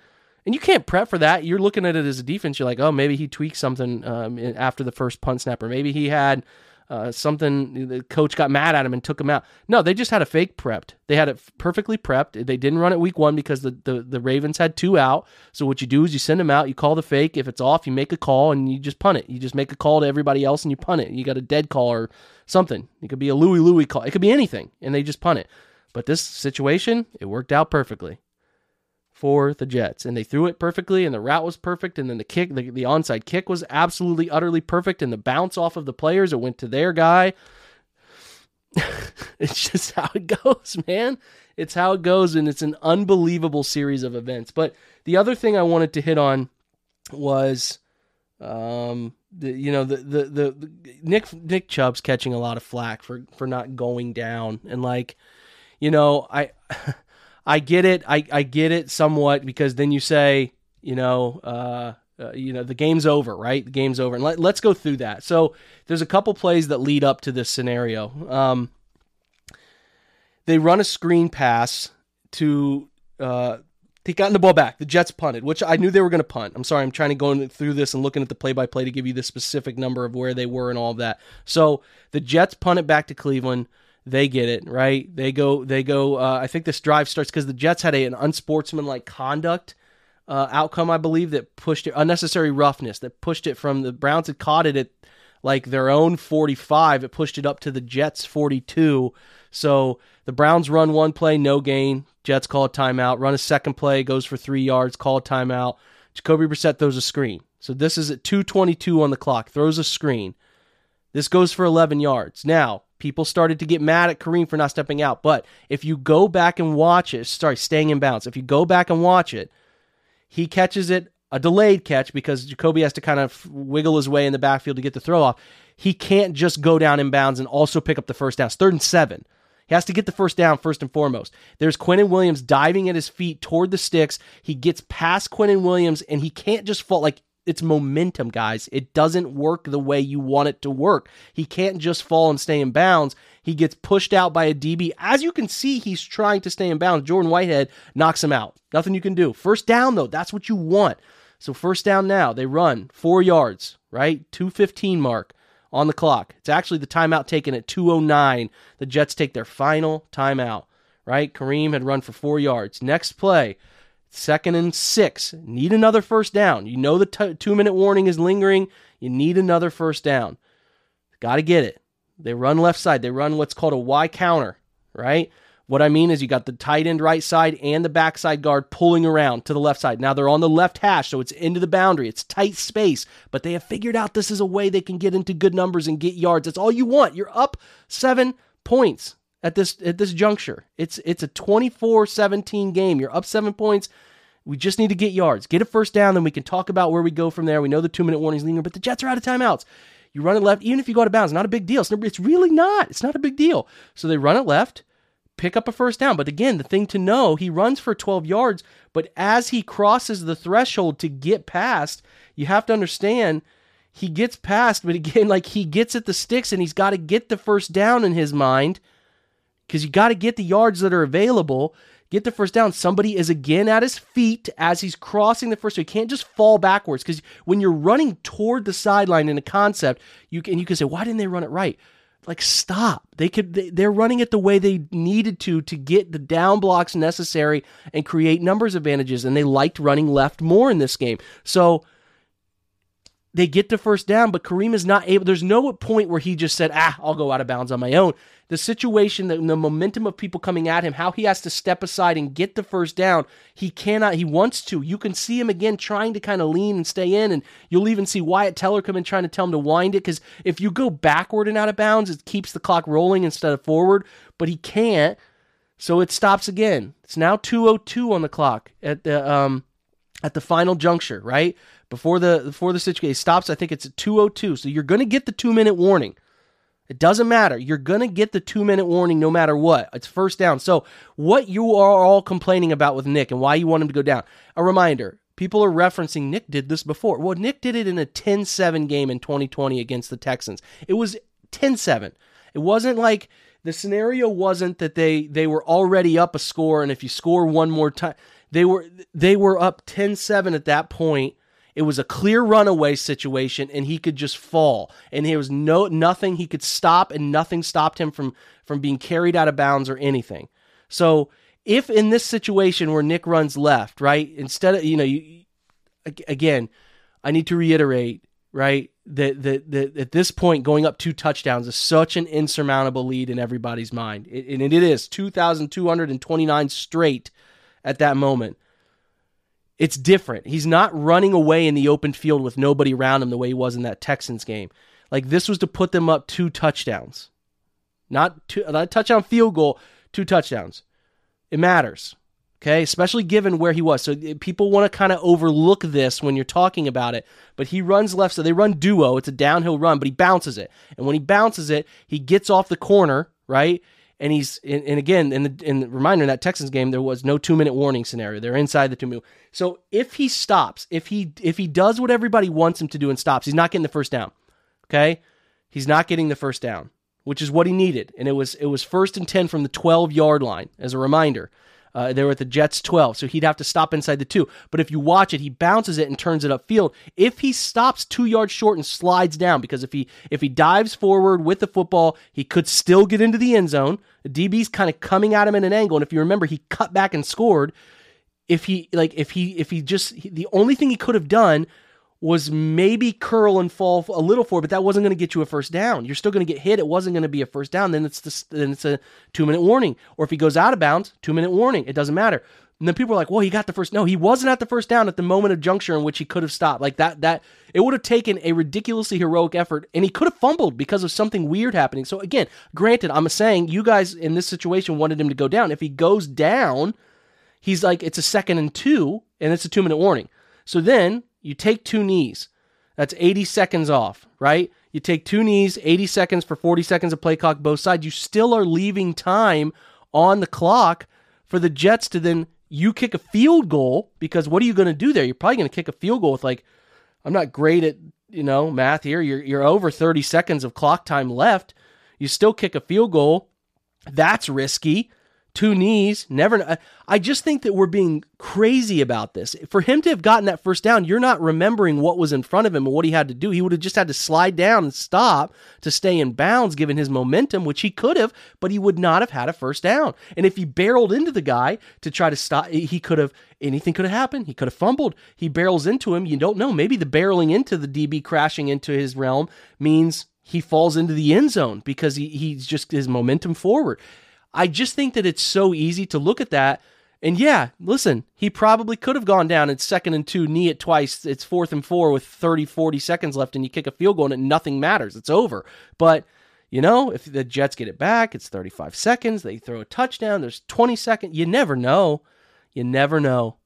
And you can't prep for that. You're looking at it as a defense. You're like, oh, maybe he tweaked something um, after the first punt snap, or maybe he had uh, something the coach got mad at him and took him out. No, they just had a fake prepped. They had it perfectly prepped. They didn't run it week one because the, the, the Ravens had two out. So what you do is you send them out, you call the fake. If it's off, you make a call and you just punt it. You just make a call to everybody else and you punt it. You got a dead call or something. It could be a Louie Louie call. It could be anything, and they just punt it. But this situation, it worked out perfectly for the Jets. And they threw it perfectly, and the route was perfect, and then the kick, the, the onside kick was absolutely, utterly perfect, and the bounce off of the players, it went to their guy. it's just how it goes, man. It's how it goes, and it's an unbelievable series of events. But the other thing I wanted to hit on was, um, the, you know, the, the the the Nick Nick Chubb's catching a lot of flack for for not going down, and like, you know, I. I get it. I, I get it somewhat because then you say, you know, uh, uh, you know, the game's over, right? The game's over. And let, let's go through that. So there's a couple plays that lead up to this scenario. Um, they run a screen pass to uh, they gotten the ball back. The Jets punted, which I knew they were going to punt. I'm sorry, I'm trying to go through this and looking at the play by play to give you the specific number of where they were and all of that. So the Jets punt it back to Cleveland they get it right. They go. They go. Uh, I think this drive starts because the Jets had a, an unsportsmanlike conduct uh, outcome, I believe, that pushed it unnecessary roughness that pushed it from the Browns had caught it at like their own 45. It pushed it up to the Jets 42. So the Browns run one play, no gain. Jets call a timeout. Run a second play, goes for three yards, call a timeout. Jacoby Brissett throws a screen. So this is at 2:22 on the clock. Throws a screen. This goes for 11 yards. Now people started to get mad at Kareem for not stepping out. But if you go back and watch it, sorry, staying in bounds, if you go back and watch it, he catches it a delayed catch because Jacoby has to kind of wiggle his way in the backfield to get the throw off. He can't just go down in bounds and also pick up the first down. It's third and seven. He has to get the first down first and foremost. There's Quinnen Williams diving at his feet toward the sticks. He gets past Quinnen Williams and he can't just fall like it's momentum, guys. It doesn't work the way you want it to work. He can't just fall and stay in bounds. He gets pushed out by a DB. As you can see, he's trying to stay in bounds. Jordan Whitehead knocks him out. Nothing you can do. First down, though, that's what you want. So, first down now. They run four yards, right? 215 mark on the clock. It's actually the timeout taken at 209. The Jets take their final timeout, right? Kareem had run for four yards. Next play. Second and six. Need another first down. You know the t- two minute warning is lingering. You need another first down. Got to get it. They run left side. They run what's called a Y counter, right? What I mean is you got the tight end right side and the backside guard pulling around to the left side. Now they're on the left hash, so it's into the boundary. It's tight space, but they have figured out this is a way they can get into good numbers and get yards. That's all you want. You're up seven points at this at this juncture. It's it's a 24-17 game. You're up seven points. We just need to get yards. Get a first down, then we can talk about where we go from there. We know the two minute warning's legal, but the Jets are out of timeouts. You run it left, even if you go out of bounds, not a big deal. It's, it's really not. It's not a big deal. So they run it left pick up a first down. But again, the thing to know, he runs for 12 yards, but as he crosses the threshold to get past, you have to understand he gets past, but again, like he gets at the sticks and he's got to get the first down in his mind because you got to get the yards that are available. Get the first down. Somebody is again at his feet as he's crossing the first. So he can't just fall backwards because when you're running toward the sideline in a concept, you can you can say, why didn't they run it right? like stop they could they, are running it the way they needed to to get the down blocks necessary and create numbers advantages and they liked running left more in this game so they get the first down but kareem is not able there's no point where he just said ah i'll go out of bounds on my own the situation, the, the momentum of people coming at him, how he has to step aside and get the first down. He cannot, he wants to. You can see him again trying to kind of lean and stay in, and you'll even see Wyatt Teller come in trying to tell him to wind it because if you go backward and out of bounds, it keeps the clock rolling instead of forward, but he can't. So it stops again. It's now 202 on the clock at the um at the final juncture, right? Before the before the situation stops, I think it's at 202. So you're going to get the 2 minute warning. It doesn't matter. You're going to get the two minute warning no matter what. It's first down. So, what you are all complaining about with Nick and why you want him to go down, a reminder people are referencing Nick did this before. Well, Nick did it in a 10 7 game in 2020 against the Texans. It was 10 7. It wasn't like the scenario wasn't that they they were already up a score and if you score one more time they were they were up 10-7 at that point it was a clear runaway situation and he could just fall. And there was no nothing he could stop and nothing stopped him from from being carried out of bounds or anything. So if in this situation where Nick runs left, right, instead of you know, you again, I need to reiterate, right, that that, that at this point going up two touchdowns is such an insurmountable lead in everybody's mind. It, and it is 2229 straight at that moment. It's different. He's not running away in the open field with nobody around him the way he was in that Texans game. Like this was to put them up two touchdowns. Not two not a touchdown field goal, two touchdowns. It matters. Okay, especially given where he was. So eh, people want to kind of overlook this when you're talking about it. But he runs left, so they run duo. It's a downhill run, but he bounces it. And when he bounces it, he gets off the corner, right? And he's and, and again in the in the reminder in that Texans game there was no two minute warning scenario. They're inside the two minute. So if he stops, if he if he does what everybody wants him to do and stops, he's not getting the first down. Okay, he's not getting the first down, which is what he needed, and it was it was first and ten from the twelve yard line as a reminder. Uh, they were at the Jets 12, so he'd have to stop inside the two. But if you watch it, he bounces it and turns it upfield. If he stops two yards short and slides down, because if he if he dives forward with the football, he could still get into the end zone. The DB's kind of coming at him in an angle, and if you remember, he cut back and scored. If he like if he if he just the only thing he could have done was maybe curl and fall a little forward, but that wasn't going to get you a first down. You're still going to get hit. It wasn't going to be a first down. Then it's the, then it's a two minute warning. Or if he goes out of bounds, two minute warning. It doesn't matter. And then people are like, "Well, he got the first. No, he wasn't at the first down at the moment of juncture in which he could have stopped. Like that. That it would have taken a ridiculously heroic effort, and he could have fumbled because of something weird happening. So again, granted, I'm saying you guys in this situation wanted him to go down. If he goes down, he's like it's a second and two, and it's a two minute warning. So then you take two knees. That's 80 seconds off, right? You take two knees, 80 seconds for 40 seconds of play clock both sides. You still are leaving time on the clock for the Jets to then you kick a field goal because what are you going to do there? You're probably going to kick a field goal with like I'm not great at, you know, math here. You're you're over 30 seconds of clock time left. You still kick a field goal. That's risky two knees, never. I just think that we're being crazy about this. For him to have gotten that first down, you're not remembering what was in front of him and what he had to do. He would have just had to slide down and stop to stay in bounds given his momentum, which he could have, but he would not have had a first down. And if he barreled into the guy to try to stop, he could have, anything could have happened. He could have fumbled. He barrels into him. You don't know. Maybe the barreling into the DB crashing into his realm means he falls into the end zone because he, he's just his momentum forward. I just think that it's so easy to look at that. And yeah, listen, he probably could have gone down at second and two, knee it twice. It's fourth and four with 30, 40 seconds left, and you kick a field goal and nothing matters. It's over. But, you know, if the Jets get it back, it's 35 seconds. They throw a touchdown. There's 20 seconds. You never know. You never know.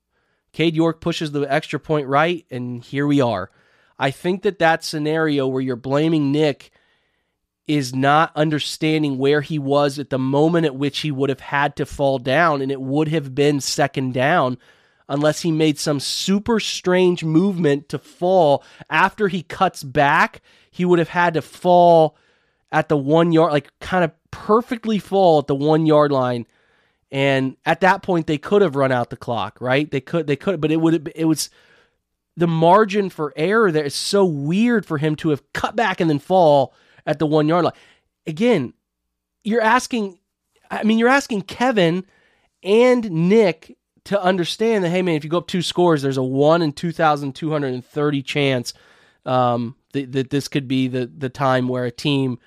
Cade York pushes the extra point right, and here we are. I think that that scenario where you're blaming Nick is not understanding where he was at the moment at which he would have had to fall down, and it would have been second down unless he made some super strange movement to fall after he cuts back. He would have had to fall at the one yard, like kind of perfectly fall at the one yard line. And at that point, they could have run out the clock, right? They could, they could, but it would, it was the margin for error there is so weird for him to have cut back and then fall at the one yard line. Again, you're asking, I mean, you're asking Kevin and Nick to understand that, hey, man, if you go up two scores, there's a one in 2,230 chance um, that, that this could be the, the time where a team,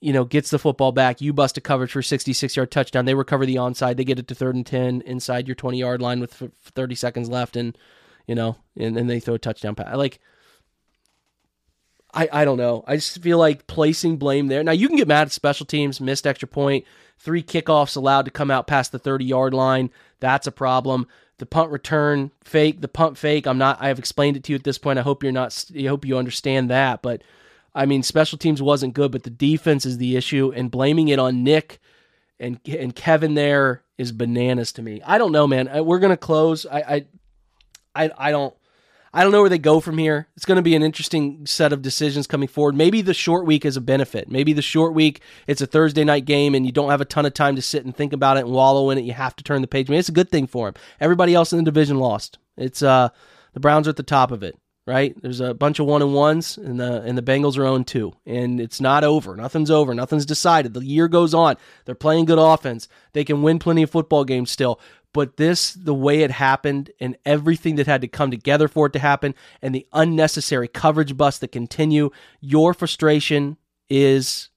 you know, gets the football back. You bust a coverage for 66 yard touchdown. They recover the onside. They get it to third and 10 inside your 20 yard line with 30 seconds left. And, you know, and then they throw a touchdown pass. Like, I, I don't know. I just feel like placing blame there. Now, you can get mad at special teams, missed extra point, three kickoffs allowed to come out past the 30 yard line. That's a problem. The punt return fake, the punt fake. I'm not, I've explained it to you at this point. I hope you're not, I hope you understand that. But I mean, special teams wasn't good, but the defense is the issue. And blaming it on Nick and, and Kevin there is bananas to me. I don't know, man. We're to close. I, I, I, I don't I don't know where they go from here. It's going to be an interesting set of decisions coming forward. Maybe the short week is a benefit. Maybe the short week, it's a Thursday night game and you don't have a ton of time to sit and think about it and wallow in it. You have to turn the page. I mean, it's a good thing for them. Everybody else in the division lost. It's uh the Browns are at the top of it, right? There's a bunch of one and ones and the and the Bengals are on two. And it's not over. Nothing's over. Nothing's decided. The year goes on. They're playing good offense. They can win plenty of football games still but this the way it happened and everything that had to come together for it to happen and the unnecessary coverage bust that continue your frustration is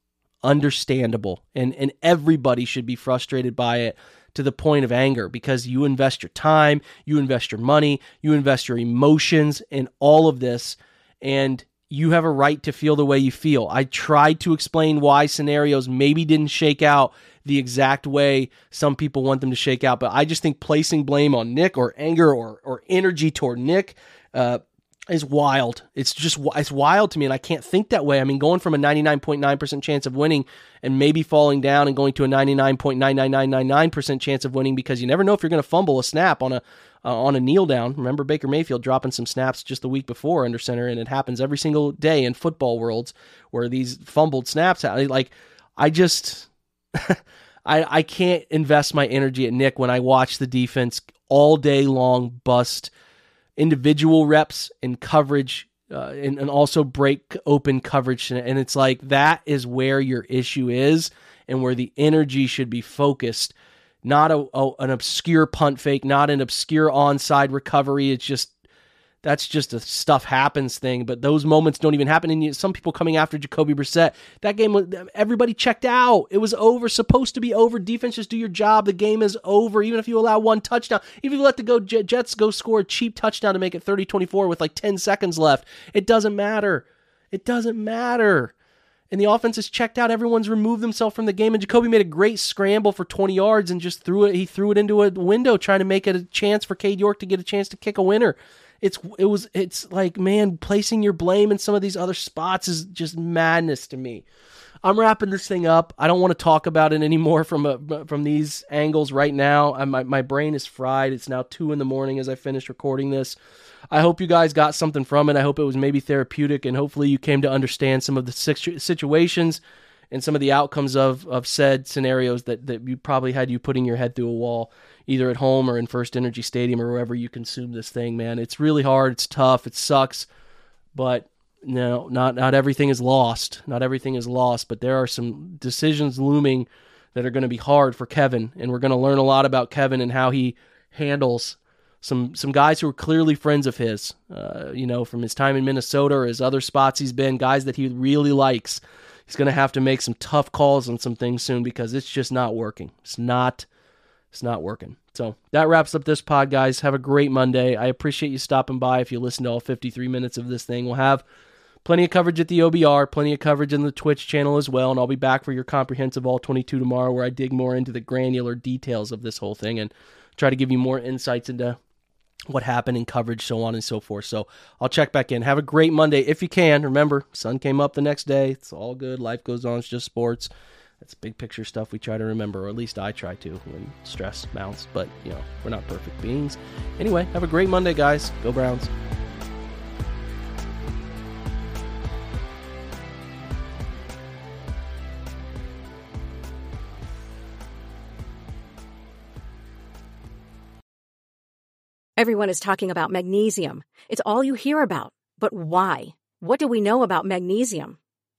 understandable and and everybody should be frustrated by it to the point of anger because you invest your time you invest your money you invest your emotions in all of this and you have a right to feel the way you feel. I tried to explain why scenarios maybe didn't shake out the exact way some people want them to shake out, but I just think placing blame on Nick or anger or or energy toward Nick uh, is wild. It's just it's wild to me, and I can't think that way. I mean, going from a ninety nine point nine percent chance of winning and maybe falling down and going to a ninety nine point nine nine nine nine nine percent chance of winning because you never know if you're going to fumble a snap on a uh, on a kneel down. Remember Baker Mayfield dropping some snaps just the week before under center, and it happens every single day in football worlds where these fumbled snaps. Like I just, I I can't invest my energy at Nick when I watch the defense all day long bust individual reps and coverage. Uh, and, and also break open coverage. And it's like that is where your issue is and where the energy should be focused not a, a, an obscure punt fake, not an obscure onside recovery. It's just that's just a stuff happens thing. But those moments don't even happen. And some people coming after Jacoby Brissett, that game, everybody checked out. It was over, supposed to be over. Defense, just do your job. The game is over. Even if you allow one touchdown, even if you let the go Jets go score a cheap touchdown to make it 30-24 with like 10 seconds left, it doesn't matter. It doesn't matter and the offense is checked out. Everyone's removed themselves from the game. And Jacoby made a great scramble for 20 yards and just threw it. He threw it into a window, trying to make it a chance for Cade York to get a chance to kick a winner. It's it was it's like man, placing your blame in some of these other spots is just madness to me. I'm wrapping this thing up. I don't want to talk about it anymore from a, from these angles right now. I, my my brain is fried. It's now two in the morning as I finish recording this. I hope you guys got something from it. I hope it was maybe therapeutic, and hopefully you came to understand some of the situations and some of the outcomes of of said scenarios that that you probably had you putting your head through a wall, either at home or in First Energy Stadium or wherever you consume this thing. Man, it's really hard. It's tough. It sucks, but no, not not everything is lost. Not everything is lost, but there are some decisions looming that are going to be hard for Kevin, and we're going to learn a lot about Kevin and how he handles some some guys who are clearly friends of his, uh, you know, from his time in Minnesota or his other spots he's been, guys that he really likes. He's going to have to make some tough calls on some things soon because it's just not working. It's not it's not working. So that wraps up this pod, guys. Have a great Monday. I appreciate you stopping by. If you listen to all 53 minutes of this thing, we'll have plenty of coverage at the OBR, plenty of coverage in the Twitch channel as well. And I'll be back for your comprehensive All 22 tomorrow, where I dig more into the granular details of this whole thing and try to give you more insights into what happened in coverage, so on and so forth. So I'll check back in. Have a great Monday if you can. Remember, sun came up the next day. It's all good. Life goes on. It's just sports. That's big picture stuff we try to remember, or at least I try to when stress mounts. But, you know, we're not perfect beings. Anyway, have a great Monday, guys. Go Browns. Everyone is talking about magnesium. It's all you hear about. But why? What do we know about magnesium?